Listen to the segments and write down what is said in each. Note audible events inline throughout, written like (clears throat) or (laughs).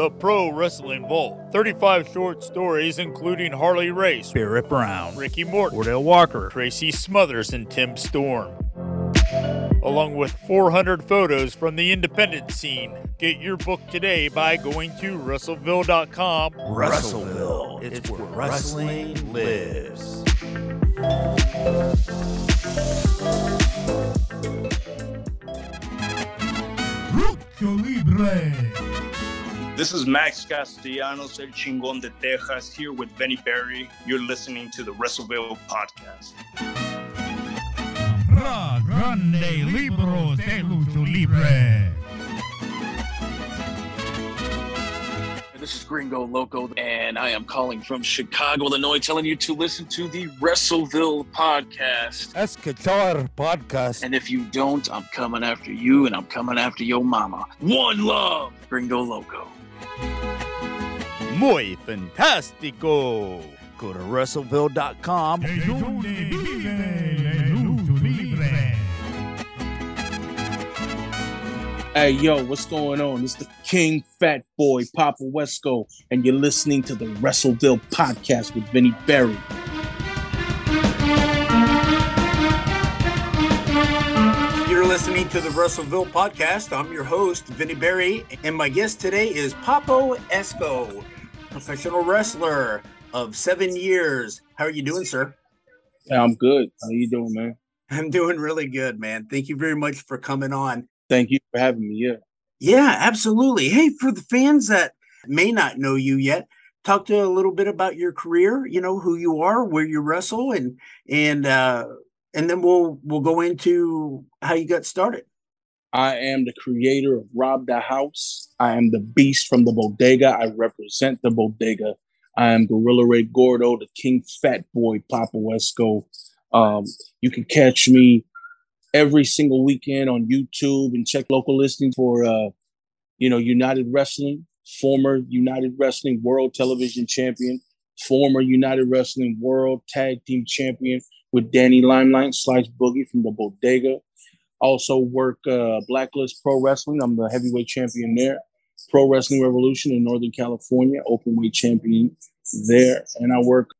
The Pro Wrestling Vault. 35 short stories, including Harley Race, Barrett Brown, Ricky Morton, Wardell Walker, Tracy Smothers, and Tim Storm. Along with 400 photos from the independent scene. Get your book today by going to Wrestleville.com. Wrestleville, it's where wrestling lives. Lucha Libre. This is Max Castellanos, El Chingon de Texas, here with Benny Berry. You're listening to the Wrestleville podcast. Ra Grande Libros de Lucha Libre. This is Gringo Loco, and I am calling from Chicago, Illinois, telling you to listen to the Wrestleville podcast. That's Qatar podcast. And if you don't, I'm coming after you, and I'm coming after your mama. One love, Gringo Loco. Muy fantastico. Go to Wrestleville.com. De donde vive la lucha libre. Hey, yo, what's going on? It's the King Fat Boy, Papo Esco, and you're listening to the Wrestleville podcast with Vinny Berry. Listening to the Wrestleville podcast. I'm your host, Vinny Berry, and my guest today is Papo Esco, professional wrestler of seven years. How are you doing, sir? Yeah, I'm good. How are you doing, man? I'm doing really good, man. Thank you very much for coming on. Thank you for having me. Yeah. Yeah, absolutely. Hey, for the fans that may not know you yet, talk to a little bit about your career. You know who you are, where you wrestle, and and uh, and then we'll we'll go into how you got started. I am the creator of Rob the House. I am the beast from the bodega. I represent the bodega. I am Gorilla Ray Gordo, the King Fat Boy, Papo Esco. Um, you can catch me every single weekend on YouTube and check local listings for, uh, you know, United Wrestling, former United Wrestling World Television Champion, former United Wrestling World Tag Team Champion with Danny Limelight, Slice Boogie from the Bodega. Also work uh, Blacklist Pro Wrestling. I'm the heavyweight champion there. Pro Wrestling Revolution in Northern California, open weight champion there. And I work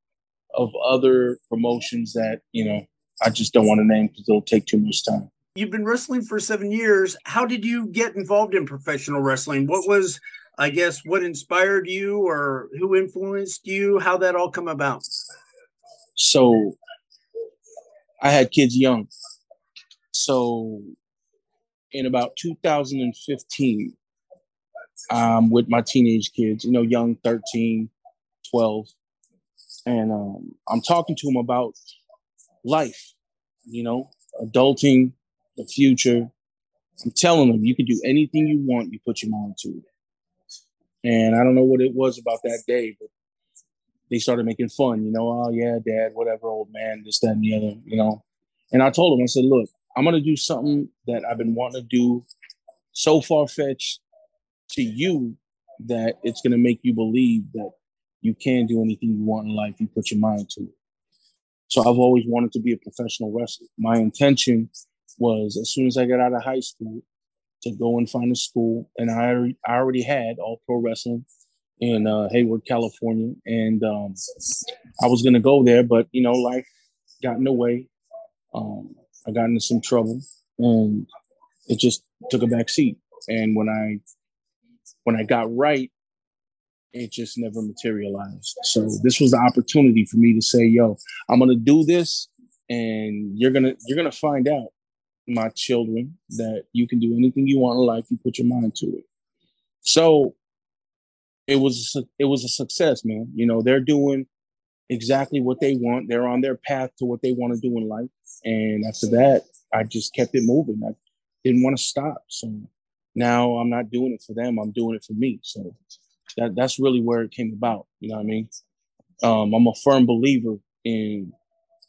of other promotions that, you know, I just don't want to name because it'll take too much time. You've been wrestling for seven years. How did you get involved in professional wrestling? What was, I guess, what inspired you or who influenced you? How that all come about? So I had kids young. So in about 2015, um, with my teenage kids, you know, young 13, 12, and um, I'm talking to them about life, you know, adulting, the future. I'm telling them you can do anything you want, you put your mind to it. And I don't know what it was about that day, but they started making fun, you know, oh yeah, dad, whatever, old man, this, that, and the other, you know. And I told them, I said, look, I'm gonna do something that I've been wanting to do so far fetched to you that it's gonna make you believe that you can do anything you want in life, you put your mind to it. So I've always wanted to be a professional wrestler. My intention was as soon as I got out of high school to go and find a school, and I I already had all pro wrestling in uh, Hayward, California, and um, I was gonna go there, but you know, life got in the way. Um, I got into some trouble, and it just took a back seat. And when I when I got right, it just never materialized. So this was the opportunity for me to say, "Yo, I'm gonna do this, and you're gonna you're gonna find out, my children, that you can do anything you want in life. You put your mind to it." So it was a, it was a success, man. You know, they're doing exactly what they want. They're on their path to what they want to do in life. And after that, I just kept it moving. I didn't want to stop. So now I'm not doing it for them. I'm doing it for me. So that that's really where it came about. You know what I mean? Um, I'm a firm believer in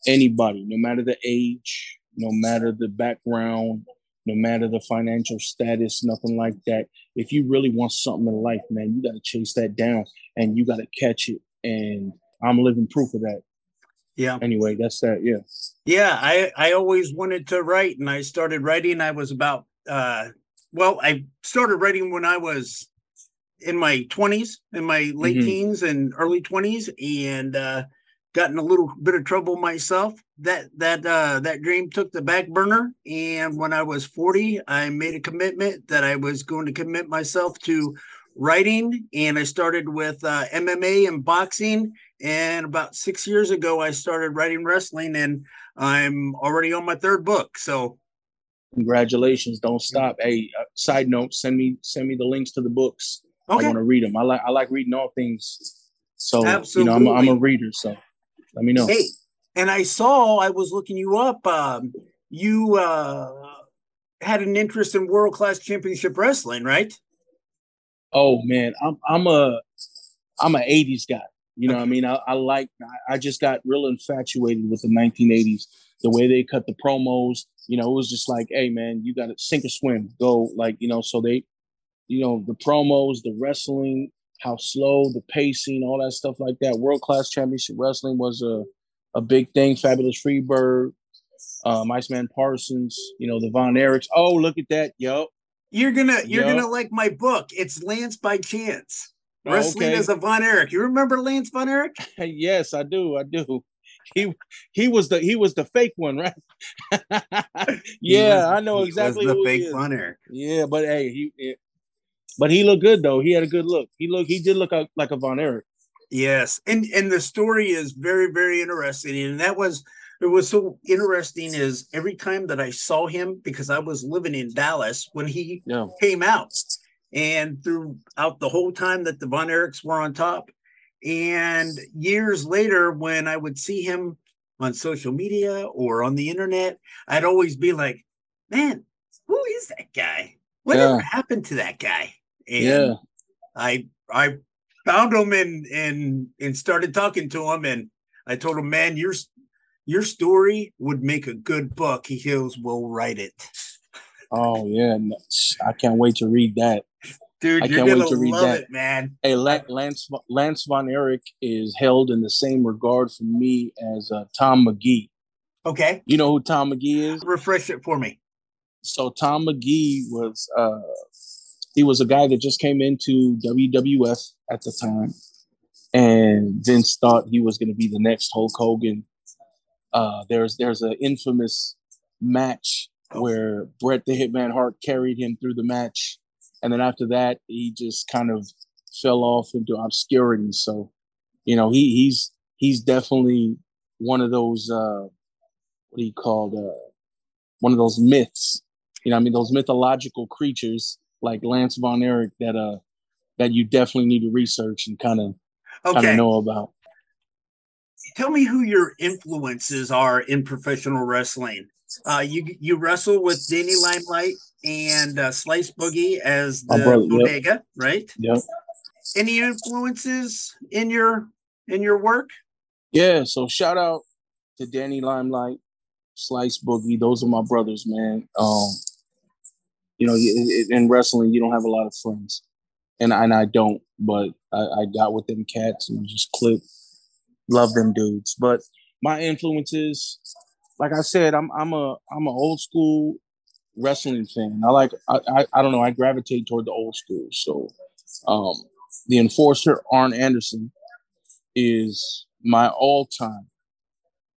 anybody, no matter the age, no matter the background, no matter the financial status, nothing like that. If you really want something in life, man, you got to chase that down and you got to catch it. And I'm living proof of that. Yeah. Anyway, that's that. Yeah. Yeah, I I always wanted to write, and I started writing. I was about uh, well, I started writing when I was in my 20s, in my late Mhm. teens and early 20s, and uh, got in a little bit of trouble myself. That that uh, that dream took the back burner, and when I was 40, I made a commitment that I was going to commit myself to writing, and I started with uh, MMA and boxing. And about six years ago, I started writing wrestling, and I'm already on my third book. So Congratulations! Don't stop. Hey, uh, side note: send me send me the links to the books. I want to read them. I like I like reading all things. So you know, I'm, Absolutely. I'm a reader. So let me know. Hey, and I saw I was looking you up. Um, you uh, had an interest in world class championship wrestling, right? Oh man, I'm I'm a I'm an '80s guy. You know, what I mean, I, I like I, I just got real infatuated with the 1980s. The way they cut the promos, you know, it was just like, hey man, you got to sink or swim, go like you know. So they, you know, the promos, the wrestling, how slow, the pacing, all that stuff like that. World class championship wrestling was a a big thing. Fabulous Freebird, um, Iceman Parsons, you know, the Von Erichs. Oh, look at that, yo. You're gonna you're Yeah. gonna like my book. It's Lance by Chance. Oh, Wrestling okay. as a Von Erich. You remember Lance Von Erich? (laughs) Yes, I do. I do. He he was the he was the fake one, right? (laughs) Yeah, was- I know he was exactly the fake. Von Erich. Yeah, but hey, he but he looked good though. He had a good look. He look he did look like, like a Von Erich. Yes, and and the story is very very interesting, and that was it was so interesting is every time that I saw him because I was living in Dallas when he Yeah. came out, and throughout the whole time that the Von Erichs were on top, and years later when I would see him on social media or on the internet, I'd always be like, "Man, who is that guy? Whatever Yeah. happened to that guy?" And Yeah. I I found him and and and started talking to him and I told him, man, your your story would make a good book. He goes, "We'll write it." Oh yeah. I can't wait to read that. Dude, I can't wait gonna to read love that. it, man. Hey, Lance Lance Von Erich is held in the same regard for me as uh, Tom Magee. Okay, You know who Tom Magee is? refresh it for me. so Tom Magee was uh he was a guy that just came into WWF at the time, and Vince thought he was going to be the next Hulk Hogan. Uh, there's there's an infamous match where Bret the Hitman Hart carried him through the match, and then after that he just kind of fell off into obscurity. So, you know, he he's he's definitely one of those uh, what do you call uh, one of those myths you know, I mean, those mythological creatures like Lance Von Erich that uh that you definitely need to research and kind of kind of know about. tell me who your influences are in professional wrestling. Uh, you you wrestle with Danny Limelight and uh, Slice Boogie as the brother, yep. right? Yep. Any influences in your in your work? Yeah. So shout out to Danny Limelight, Slice Boogie. Those are my brothers, man. Um, you know, in wrestling, you don't have a lot of friends, and and I don't, but I, I got with them cats and just clicked. Love them dudes, but my influences, like I said, I'm I'm a I'm an old school wrestling fan. I like I, I I don't know. I gravitate toward the old school. So, um, the enforcer Arn Anderson is my all time.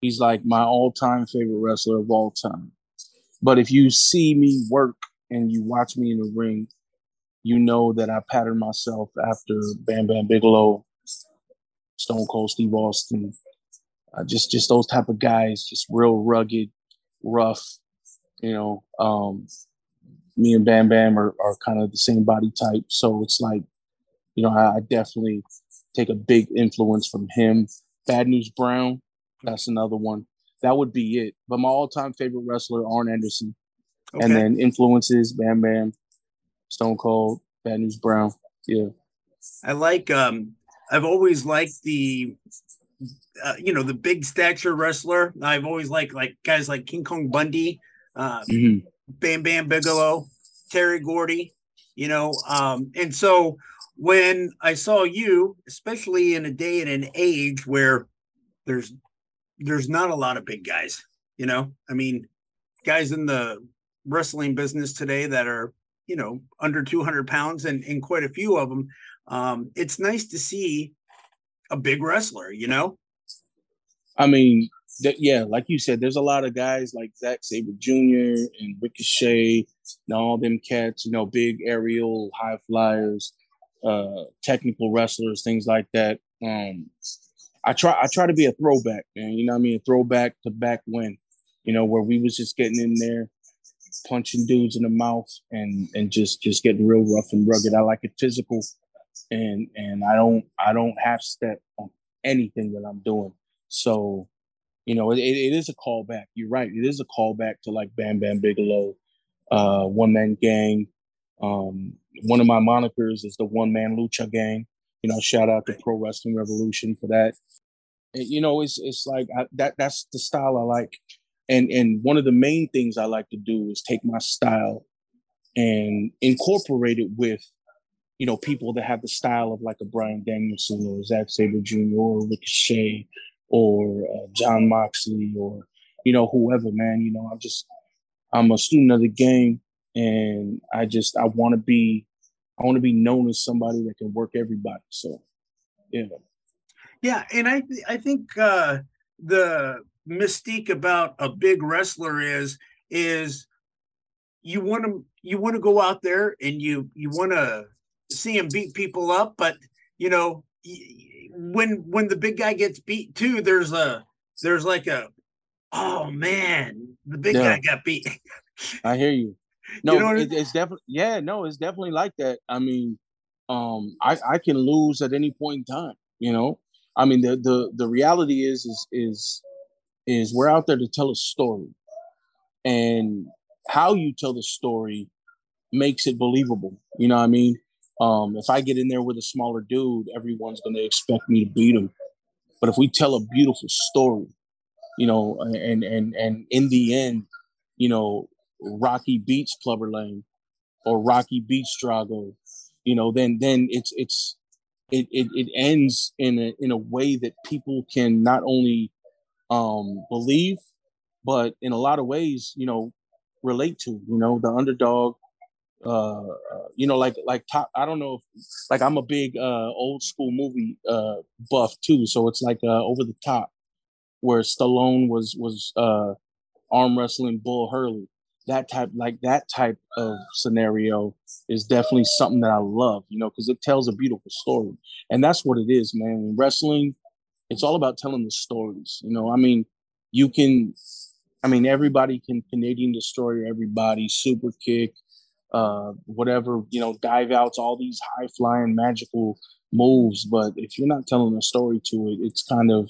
He's like my all time favorite wrestler of all time. But if you see me work and you watch me in the ring, you know that I pattern myself after Bam Bam Bigelow, Stone Cold Steve Austin, uh, just just those type of guys, just real rugged, rough. You know, um, me and Bam Bam are, are kind of the same body type, so it's like, you know, I, I definitely take a big influence from him. Bad News Brown, that's another one. That would be it. But my all-time favorite wrestler, Arn Anderson, Okay. and then influences Bam Bam, Stone Cold, Bad News Brown. Yeah, I like um I've always liked the uh, you know the big stature wrestler. I've always liked like guys like King Kong Bundy, uh, Mhm. Bam Bam Bigelow, Terry Gordy, you know. Um, and so when I saw you, especially in a day and an age where there's there's not a lot of big guys, you know. I mean, guys in the wrestling business today that are you know under 200 pounds and, and quite a few of them um, it's nice to see a big wrestler you know I mean, th- yeah, like you said, there's a lot of guys like Zack Sabre Jr. and Ricochet and all them cats, you know, big aerial high flyers, uh, technical wrestlers, things like that. Um, I try I try to be a throwback, man. You know I mean? A throwback to back when, you know, where we was just getting in there, punching dudes in the mouth and and just just getting real rough and rugged. I like it physical and and I don't I don't half step on anything that I'm doing. So, you know, it, it is a callback. You're right. It is a callback to like Bam Bam Bigelow, uh, One Man Gang. Um, one of my monikers is the One Man Lucha Gang. You know, shout out to Pro Wrestling Revolution for that. You know, it's it's like I, that. That's the style I like. And and one of the main things I like to do is take my style and incorporate it with you know, people that have the style of like a Bryan Danielson or Zack Sabre Jr. or Ricochet or uh, Jon Moxley or you know whoever, man. You know, I'm just I'm a student of the game, and I just I want to be I want to be known as somebody that can work everybody. So, yeah, yeah, and I th- I think uh, the mystique about a big wrestler is is you want to you want to go out there and you you want to see him beat people up, but you know when when the big guy gets beat too, there's a there's like a oh man, the big yeah. guy got beat. (laughs) I hear you. No, you know it, it's definitely yeah, no, it's definitely like that. I mean, um, I I can lose at any point in time. You know, I mean the the the reality is is is is we're out there to tell a story, and how you tell the story makes it believable. You know what I mean? Um, if I get in there with a smaller dude, everyone's going to expect me to beat him. But if we tell a beautiful story, you know, and and and in the end, you know, Rocky beats Clubber Lang or Rocky beats Drago, you know, then then it's it's it, it, it ends in a in a way that people can not only um, believe, but in a lot of ways, you know, relate to. You know, the underdog uh, you know, like like top. I don't know if like I'm a big uh, old school movie uh, buff too, so it's like uh, over the top, where Stallone was was uh, arm wrestling Bull Hurley. That type, like that type of scenario, is definitely something that I love. You know, because it tells a beautiful story, and that's what it is, man. Wrestling, it's all about telling the stories. You know, I mean, you can, I mean, everybody can Canadian destroyer everybody, super kick uh, whatever, you know, dive outs, all these high flying magical moves. But if you're not telling a story to it, it's kind of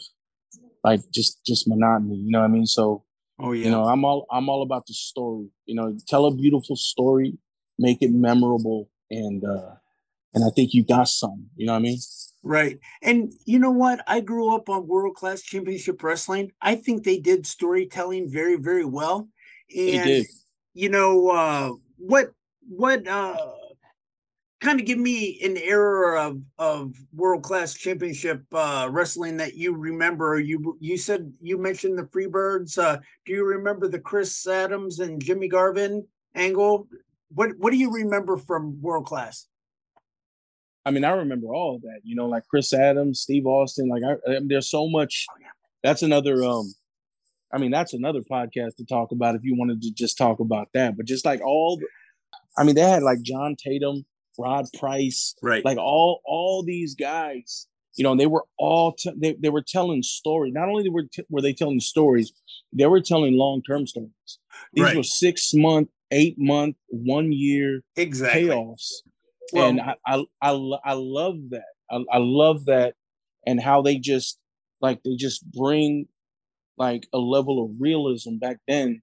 like just just monotony. You know what I mean? So, oh yeah, you know, I'm all I'm all about the story. You know, tell a beautiful story, make it memorable, and uh, and I think you got some. You know what I mean? Right. And you know what? I grew up on World Class Championship Wrestling. I think they did storytelling very, very well. And, they did. you know, uh, what what uh kind of give me an era of of world class championship uh wrestling that you remember you you said you mentioned the freebirds uh do you remember the chris adams and jimmy garvin angle what what do you remember from world class i mean i remember all that you know like chris adams steve austin like I, I there's so much oh, that's another um i mean that's another podcast to talk about if you wanted to just talk about that but just like all the, I mean, they had like John Tatum, Rod Price, right? Like all all these guys, you know, they were all t- they they were telling stories. Not only were t- were they telling stories, they were telling long term stories. These right. were six month, eight month, one year exactly payoffs, well, and I, I I I love that. I, I love that, and how they just like they just bring like a level of realism back then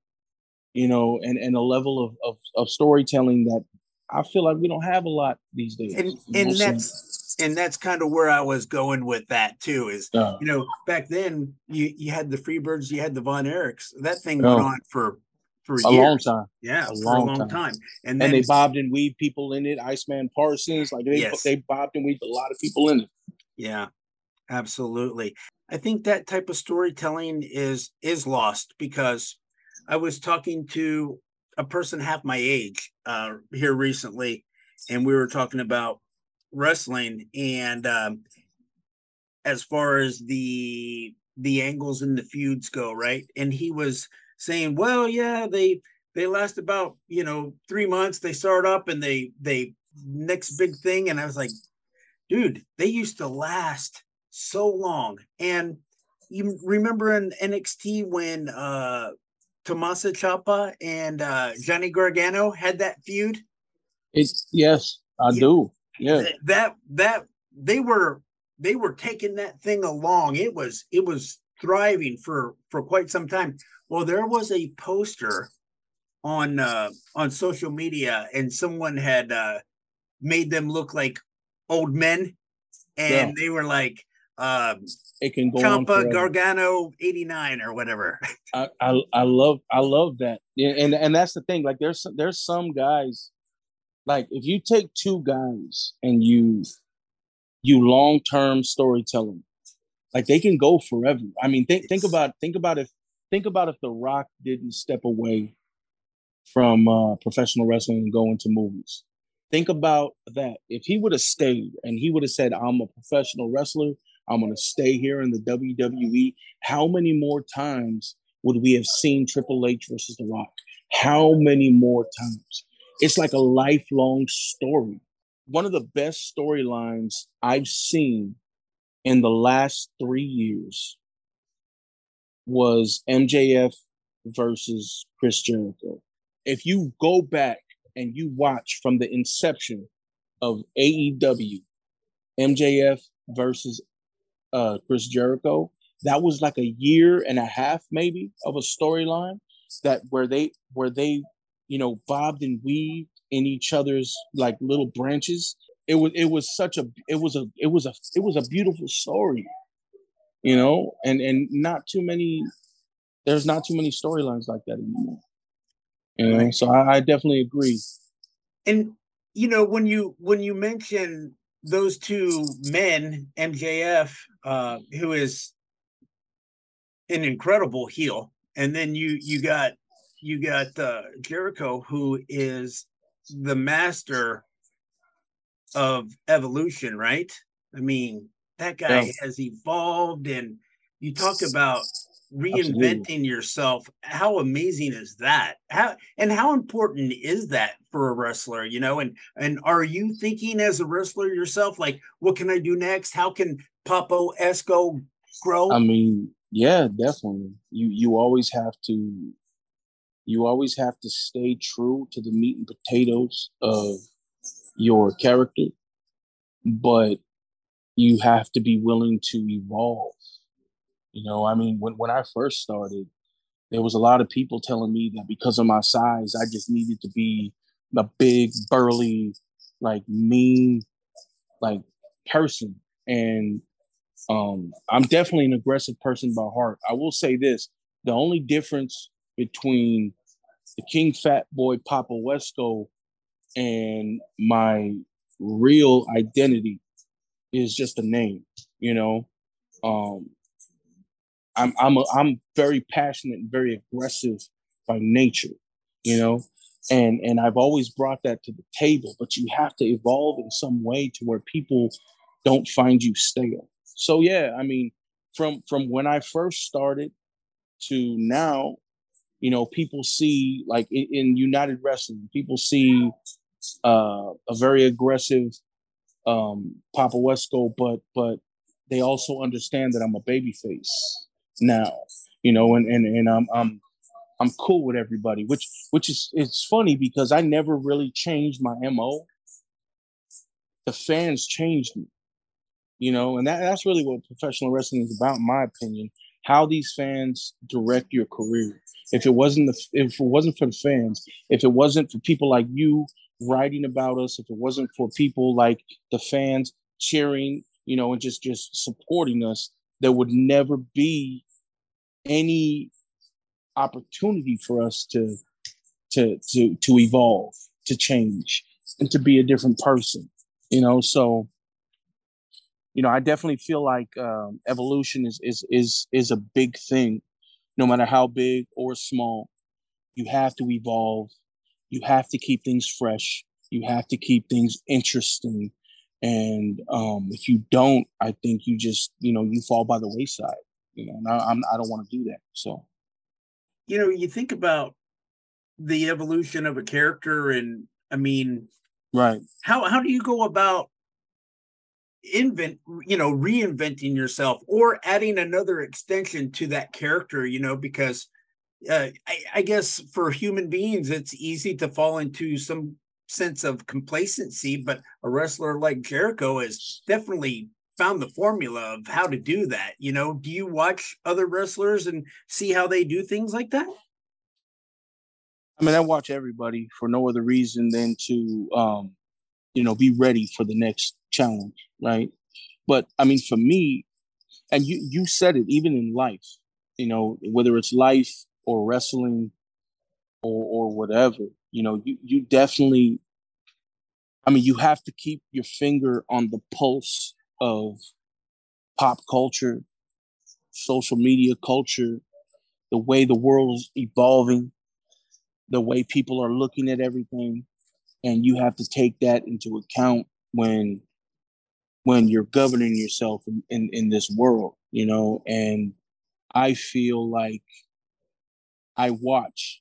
you know, and, and a level of, of, of storytelling that I feel like we don't have a lot these days. And, and that's and that's kind of where I was going with that too. Is uh, you know back then you you had the Freebirds, you had the Von Erichs. That thing went on for for a years. long time. Yeah, a long, a long time. time. And, then, and they bobbed and weaved people in it. Iceman Parsons, like they yes. they bobbed and weaved a lot of people in it. Yeah, absolutely. I think that type of storytelling is is lost because I was talking to a person half my age uh, here recently, and we were talking about wrestling and um, as far as the the angles and the feuds go, right? And he was saying, "Well, yeah, they they last about you know three months. They start up and they they next big thing." And I was like, "Dude, they used to last so long." And you remember in NXT when uh Tommaso Ciampa and uh Johnny Gargano had that feud? It's yes, I yeah. do. Yeah. That that they were they were taking that thing along. It was it was thriving for for quite some time. Well, there was a poster on uh on social media and someone had uh made them look like old men and yeah. they were like um it can go Ciampa Gargano 89 or whatever. (laughs) I, I I love I love that. And and that's the thing like there's there's some guys like if you take two guys and you you long-term storytelling like they can go forever. I mean think think about think about if think about if the rock didn't step away from uh, professional wrestling and go into movies. Think about that. If he would have stayed and he would have said i'm a professional wrestler. I'm going to stay here in the wwe how many more times would we have seen triple h versus the rock? How many more times? It's like a lifelong story. One of the best storylines I've seen in the last three years was MJF versus Chris Jericho. If you go back and you watch from the inception of AEW, MJF versus uh, Chris Jericho, that was like a year and a half maybe of a storyline that where they where they you know, bobbed and weaved in each other's like little branches. It was it was such a it was a it was a it was a beautiful story, you know, and and not too many. There's not too many storylines like that anymore. You know, so I, I definitely agree. And you know, when you when you mention those two men, MJF, uh, who is an incredible heel, and then you you got you got uh, Jericho, who is the master of evolution, right? I mean, that guy yeah. has evolved, and you talk about reinventing Absolutely. yourself. How amazing is that? How and how important is that for a wrestler? You know, and and are you thinking as a wrestler yourself, like, what can I do next? How can Papo Esco grow? I mean, yeah, definitely. You you always have to you always have to stay true to the meat and potatoes of your character, but you have to be willing to evolve. You know, I mean, when, when I first started, there was a lot of people telling me that because of my size, I just needed to be a big, burly, like mean, like person. And um, I'm definitely an aggressive person by heart. I will say this: the only difference between the King Fat Boy Papo Esco and my real identity is just a name, you know. Um I'm I'm a, I'm very passionate and very aggressive by nature, you know. And and I've always brought that to the table, but you have to evolve in some way to where people don't find you stale. So yeah, I mean, from from when I first started to now, you know, people see like in, in United Wrestling, people see uh, a very aggressive um, Papo Esco, but but they also understand that I'm a babyface now, you know, and and and I'm I'm I'm cool with everybody, which which is it's funny because I never really changed my mo. The fans changed me, you know, and that, that's really what professional wrestling is about, in my opinion how these fans direct your career. If it wasn't the, if it wasn't for the fans, if it wasn't for people like you writing about us, if it wasn't for people like the fans cheering, you know, and just just supporting us, there would never be any opportunity for us to to to to evolve, to change, and to be a different person. You know, so you know, I definitely feel like um, evolution is is is is a big thing, no matter how big or small. You have to evolve you have to keep things fresh. You have to keep things interesting. And um, if you don't, I think you just, you know, you fall by the wayside. You know, and I, I'm, I don't want to do that. So, you know, you think about the evolution of a character, and I mean, right? How how do you go about invent you know reinventing yourself or adding another extension to that character you know because uh, I, I, guess for human beings it's easy to fall into some sense of complacency but a wrestler like jericho has definitely found the formula of how to do that you know do you watch other wrestlers and see how they do things like that i mean i watch everybody for no other reason than to um you know be ready for the next challenge right? But I mean, for me, and you you said it, even in life, you know, whether it's life or wrestling or or whatever, you know, you you definitely. I mean, you have to keep your finger on the pulse of pop culture, social media culture, the way the world is evolving, the way people are looking at everything, and you have to take that into account when when you're governing yourself in, in, in this world, you know, and I feel like I watch,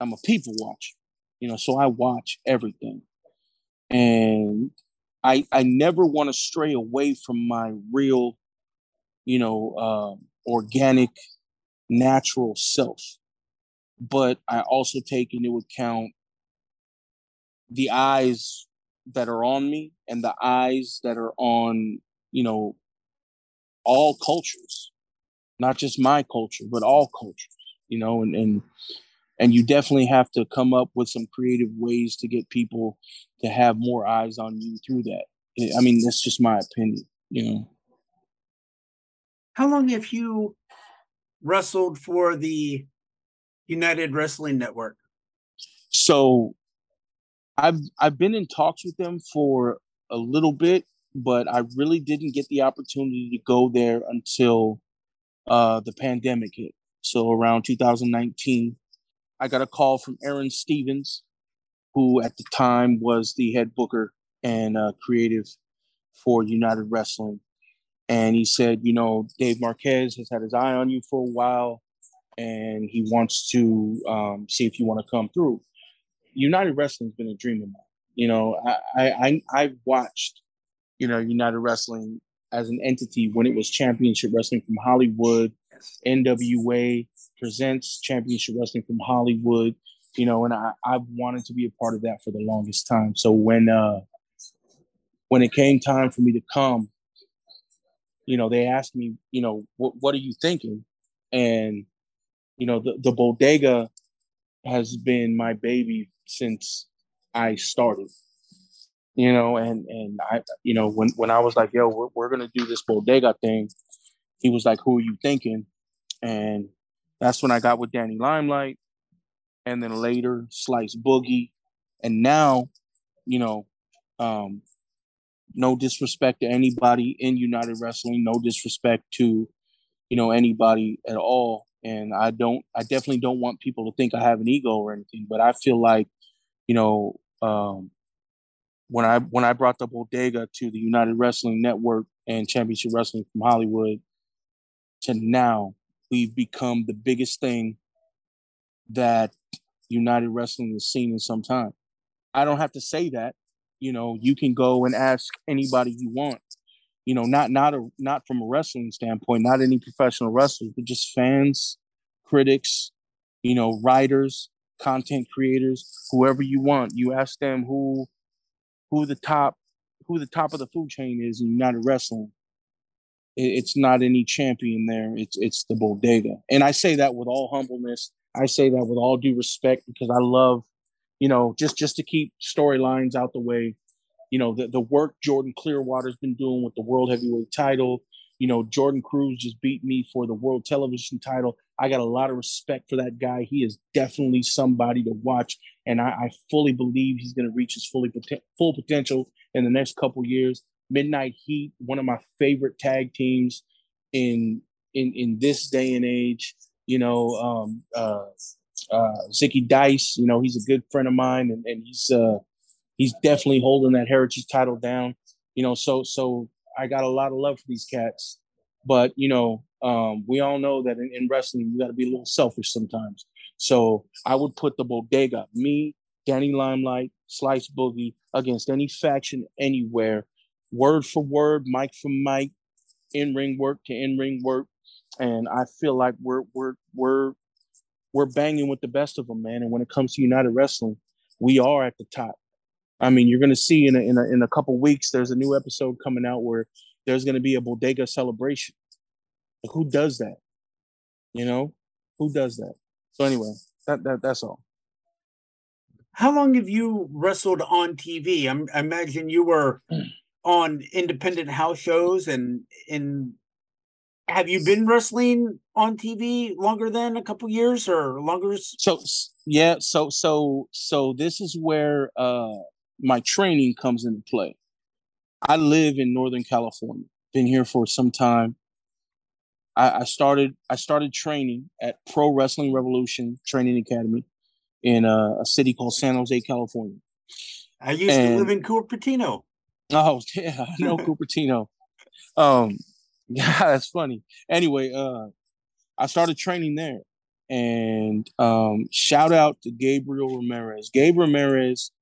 I'm a people watcher, you know, so I watch everything. And I I never want to stray away from my real, you know, uh, organic, natural self. But I also take into account the eyes that are on me and the eyes that are on you know all cultures not just my culture but all cultures you know and and and you definitely have to come up with some creative ways to get people to have more eyes on you through that. I mean that's just my opinion you know. How long have you wrestled for the united wrestling network? So I've I've been in talks with them for a little bit, but I really didn't get the opportunity to go there until uh, the pandemic hit. So around 2019, I got a call from Aron Stevens, who at the time was the head booker and uh, creative for United Wrestling. And he said, you know, Dave Marquez has had his eye on you for a while, and he wants to um, see if you want to come through. United Wrestling's been a dream of mine. You know, I I I watched, you know, United Wrestling as an entity when it was Championship Wrestling from Hollywood, NWA presents Championship Wrestling from Hollywood. You know, and I I wanted to be a part of that for the longest time. So when uh when it came time for me to come, you know, they asked me, you know, what what are you thinking? And you know, the the bodega has been my baby since I started. You know, and and I, you know, when when I was like, "Yo, we're, we're gonna do this bodega thing," he was like, "Who are you thinking?" And that's when I got with Danny Limelight, and then later Slice Boogie, and now, you know, um, no disrespect to anybody in United Wrestling, no disrespect to, you know, anybody at all. And I don't, I definitely don't want people to think I have an ego or anything, but I feel like you know, um, when I when I brought the bodega to the United Wrestling Network and Championship Wrestling from Hollywood to now, we've become the biggest thing that United Wrestling has seen in some time. I don't have to say that. You know, you can go and ask anybody you want. You know, not not a not from a wrestling standpoint, not any professional wrestlers, but just fans, critics, you know, writers, content creators, whoever you want. You ask them who who the top who the top of the food chain is in United Wrestling. It's not any champion there. It's it's the bodega. And I say that with all humbleness. I say that with all due respect because I love, you know, just just to keep storylines out the way. You know, the, the work Jordan Clearwater's been doing with the world heavyweight title. You know, Jordan Cruz just beat me for the world television title. I got a lot of respect for that guy. He is definitely somebody to watch, and I, I fully believe he's going to reach his fully full potential in the next couple years. Midnight Heat, one of my favorite tag teams in in in this day and age. You know, um, uh, uh, Zicky Dice. You know, he's a good friend of mine, and, and he's uh, he's definitely holding that heritage title down. You know, so so I got a lot of love for these cats, but you know, um, we all know that in, in wrestling you got to be a little selfish sometimes. So I would put the bodega, me, Danny Limelight, Slice Boogie, against any faction anywhere, word for word, mic for mic, in ring work to in ring work, and I feel like we're we're we're we're banging with the best of them, man. And when it comes to United Wrestling, we are at the top. I mean, you're going to see in a, in a, in a couple weeks, there's a new episode coming out where there's going to be a bodega celebration. who does that? You know, who does that? So anyway, that, that that's all. How long have you wrestled on TV? I'm, I imagine you were (clears throat) on independent house shows and in have you been wrestling on TV longer than a couple years or longer? So yeah, so so so this is where uh my training comes into play. I live in Northern California. Been here for some time. I, I started I started training at Pro Wrestling Revolution Training Academy in a, a city called San Jose, California. I used and, to live in Cupertino. Oh (laughs) yeah, I know (laughs) Cupertino. Um, (laughs) yeah, that's funny. Anyway, uh, I started training there, and um, shout out to Gabriel Ramirez. Gabe Ramirez,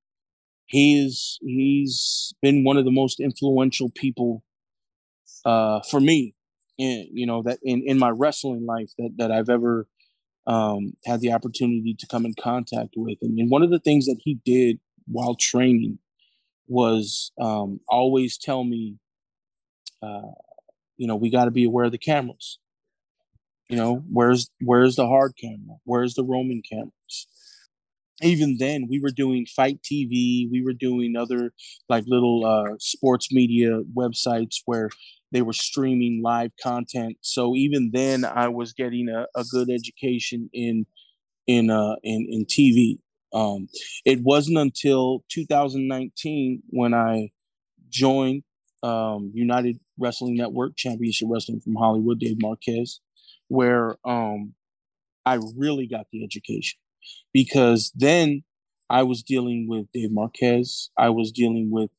he's he's been one of the most influential people uh, for me, in you know that in in my wrestling life that that I've ever um, had the opportunity to come in contact with. And, and one of the things that he did while training was um, always tell me, uh, you know, we got to be aware of the cameras. You know, where's where's the hard camera? Where's the roaming cameras? Even then, we were doing Fight TV. We were doing other like little uh, sports media websites where they were streaming live content. So even then, I was getting a, a good education in in uh, in in TV. Um, it wasn't until 2019 when I joined um, United Wrestling Network Championship Wrestling from Hollywood, Dave Marquez, where um, I really got the education because then I was dealing with Dave Marquez. I was dealing with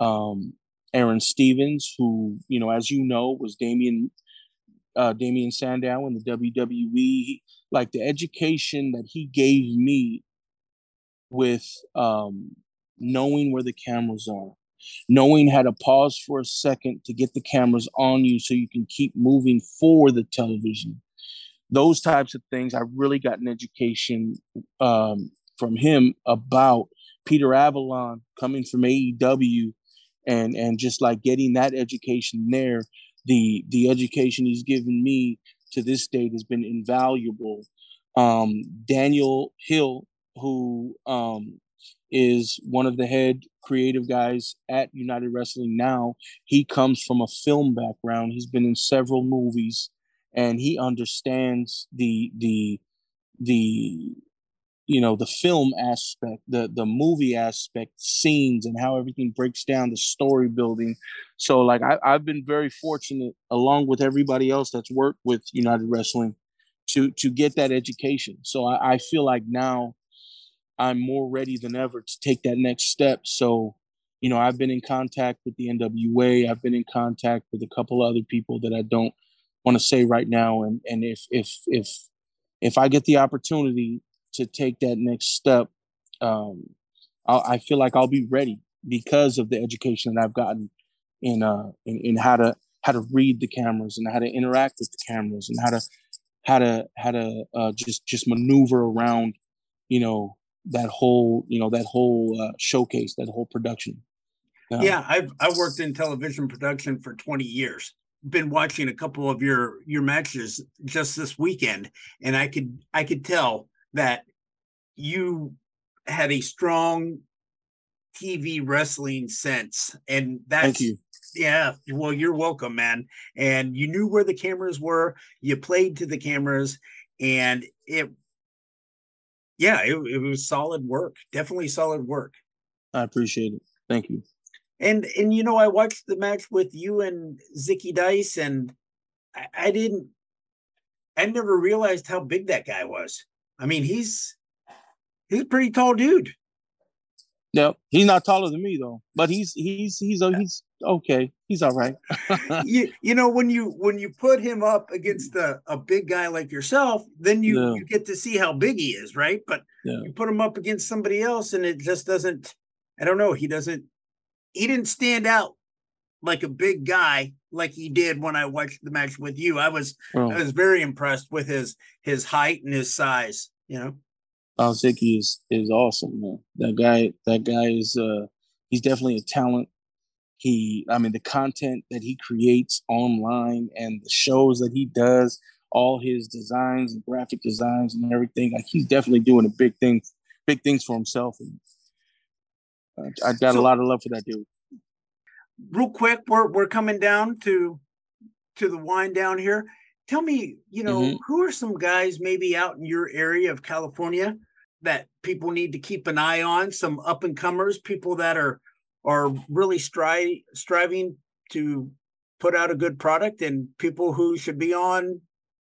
um, Aron Stevens, who, you know, as you know, was Damien uh, Damien Sandow in the WWE. Like the education that he gave me with um, knowing where the cameras are, knowing how to pause for a second to get the cameras on you so you can keep moving for the television. Those types of things, I really got an education um, from him about Peter Avalon coming from AEW and and just like getting that education there the the education he's given me to this date has been invaluable um, daniel hill who um, is one of the head creative guys at United Wrestling now. He comes from a film background. He's been in several movies, and he understands the the the you know the film aspect the the movie aspect scenes and how everything breaks down the story building so like I, i've been very fortunate along with everybody else that's worked with united wrestling to to get that education so i, I feel like now I'm more ready than ever to take that next step. So, you know, I've been in contact with the NWA. I've been in contact with a couple of other people that I don't want to say right now. And and if if if if I get the opportunity to take that next step, um, I'll, I feel like I'll be ready because of the education that I've gotten in uh in, in how to how to read the cameras and how to interact with the cameras and how to how to how to uh, just just maneuver around you know that whole you know that whole uh, showcase that whole production. Um, yeah i've i worked in television production for 20 years. Been watching a couple of your your matches just this weekend and i could i could tell that you had a strong tv wrestling sense and that's Thank you. yeah well you're welcome man. And you knew where the cameras were you played to the cameras and it yeah, it, it was solid work. Definitely solid work. I appreciate it. Thank you. And and you know, I watched the match with you and Zicky Dice, and I, I didn't. I never realized how big that guy was. I mean, he's he's a pretty tall dude. Yep, he's not taller than me though, but he's he's he's uh, he's okay. He's all right. (laughs) you you know when you when you put him up against a, a big guy like yourself, then you Yeah. you get to see how big he is, right? But Yeah. you put him up against somebody else, and it just doesn't. I don't know. He doesn't. He didn't stand out like a big guy like he did when I watched the match with you. I was I was very impressed with his his height and his size. You know. Alzicki is is awesome, man. That guy, that guy is uh he's definitely a talent. He I mean the content that he creates online and the shows that he does, all his designs and graphic designs and everything, like he's definitely doing a big thing, big things for himself. And uh, I got So- a lot of love for that dude. real quick, we're we're coming down to to the wind down here. Tell me, you know, Mhm. who are some guys maybe out in your area of California that people need to keep an eye on? Some up and comers, people that are are really stri- striving to put out a good product, and people who should be on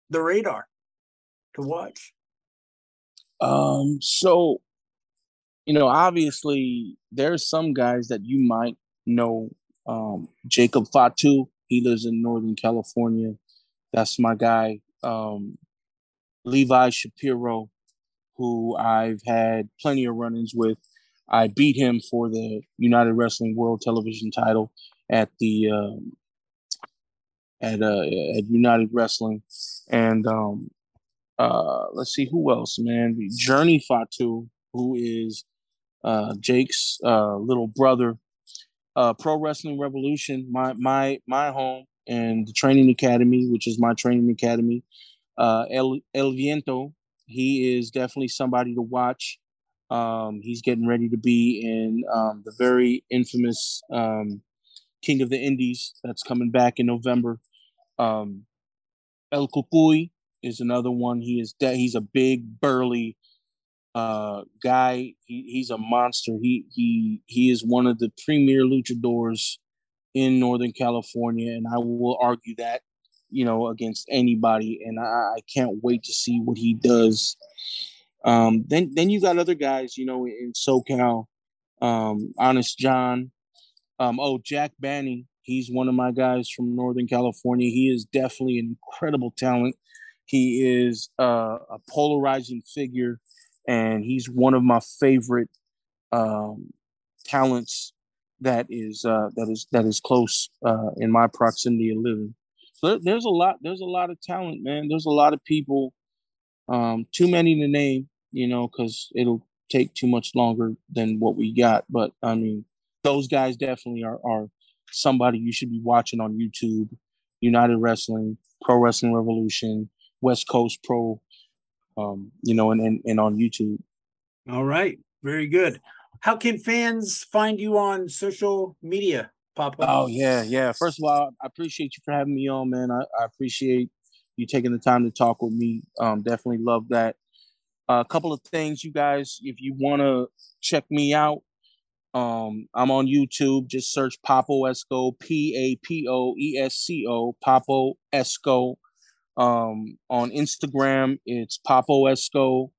the radar to watch. Um, so you know, obviously there's some guys that you might know. Um, Jacob Fatu, he lives in Northern California. That's my guy. Um, Levi Shapiro, who I've had plenty of run-ins with. I beat him for the United Wrestling World Television title at the um, at uh, at United Wrestling, and um, uh, let's see who else, man. Journey Fatu, who is uh, Jake's uh, little brother. Uh, Pro Wrestling Revolution, my my my home, and the training academy, which is my training academy. Uh, El El Viento, he is definitely somebody to watch. Um, he's getting ready to be in um, the very infamous um, King of the Indies that's coming back in November. Um, El Cucuy is another one. He is de- he's a big burly uh, guy. He, he's a monster. He he he is one of the premier luchadors in Northern California, and I will argue that you know against anybody. And I, I can't wait to see what he does. Um, then then you got other guys, you know, in SoCal, um, Honest John. Um, oh, Jack Banning. He's one of my guys from Northern California. He is definitely an incredible talent. He is uh, a polarizing figure, and he's one of my favorite um, talents that is uh, that is that is close uh, in my proximity of living. So there's a lot. There's a lot of talent, man. There's a lot of people. Um, too many to name, you know, because it'll take too much longer than what we got. But I mean, those guys definitely are are somebody you should be watching on YouTube. United Wrestling, Pro Wrestling Revolution, West Coast Pro, um, you know, and, and and on YouTube. All right, very good. How can fans find you on social media, Papo? Oh yeah, yeah. First of all, I appreciate you for having me on, man. I, I appreciate you taking the time to talk with me. Um, definitely love that. A couple of things, you guys, if you want to check me out, um, I'm on YouTube. Just search Papo Esco, P A P O E S C O, Papo Esco. Um, on Instagram, it's Papo Esco,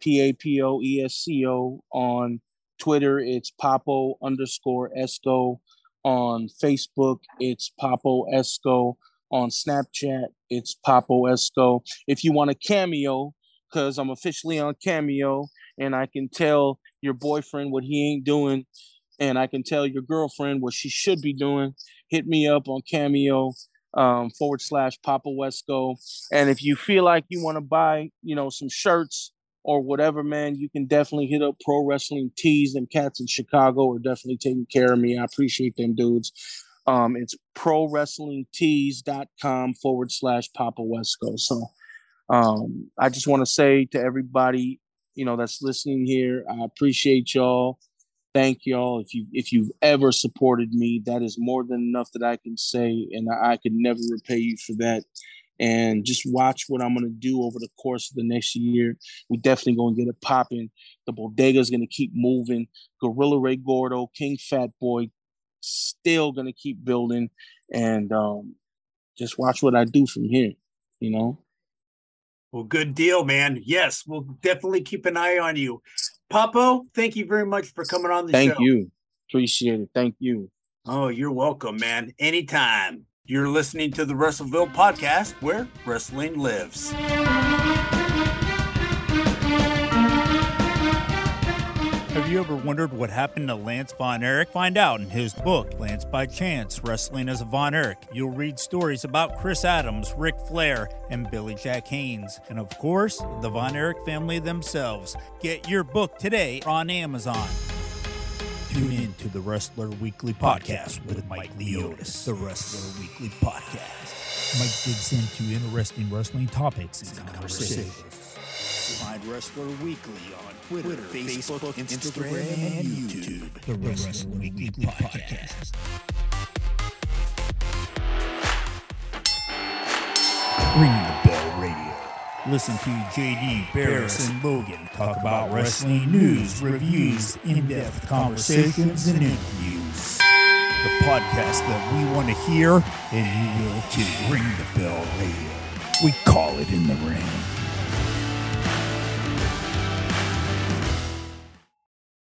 P A P O E S C O. On Twitter, it's Papo underscore Esco. On Facebook, it's Papo Esco. On Snapchat, it's Papo Esco. If you want a cameo, because I'm officially on Cameo and I can tell your boyfriend what he ain't doing and I can tell your girlfriend what she should be doing, hit me up on Cameo um, forward slash Papo Esco. And if you feel like you want to buy, you know, some shirts or whatever, man, you can definitely hit up Pro Wrestling Tees. Them cats in Chicago are definitely taking care of me. I appreciate them dudes. Um, it's pro wrestling tees.com forward slash Papo Esco. So um, I just want to say to everybody, you know, that's listening here, I appreciate y'all. Thank y'all. If you if you've ever supported me, that is more than enough that I can say, and I, I could never repay you for that. And just watch what I'm gonna do over the course of the next year. We definitely gonna get it popping. The bodega's gonna keep moving. Gorilla Ray Gordo, King Fat Boy, still gonna keep building. And um, just watch what I do from here. You know. Well, good deal, man. Yes, we'll definitely keep an eye on you. Papo, thank you very much for coming on the Thank show. Thank you. Appreciate it. Thank you. Oh, you're welcome, man. Anytime. You're listening to the Wrestleville podcast where wrestling lives. Have you ever wondered what happened to Lance Von Erich? Find out in his book, Lance by Chance Wrestling as a Von Erich. You'll read stories about Chris Adams, Ric Flair, and Billy Jack Haynes. And of course, the Von Erich family themselves. Get your book today on Amazon. Tune in to the Wrestler Weekly Podcast with Mike Leotis. The Wrestler Weekly Podcast. Mike digs into interesting wrestling topics and conversations. Find Wrestler Weekly on Twitter, Facebook, Instagram, and YouTube. The Wrestler Weekly Podcast. Ring the Bell Radio. Listen to JD, Barris, and Logan talk about wrestling news, reviews, in-depth conversations, and interviews. The podcast that we want to hear, and you will too. Ring the Bell Radio. We call it in the ring.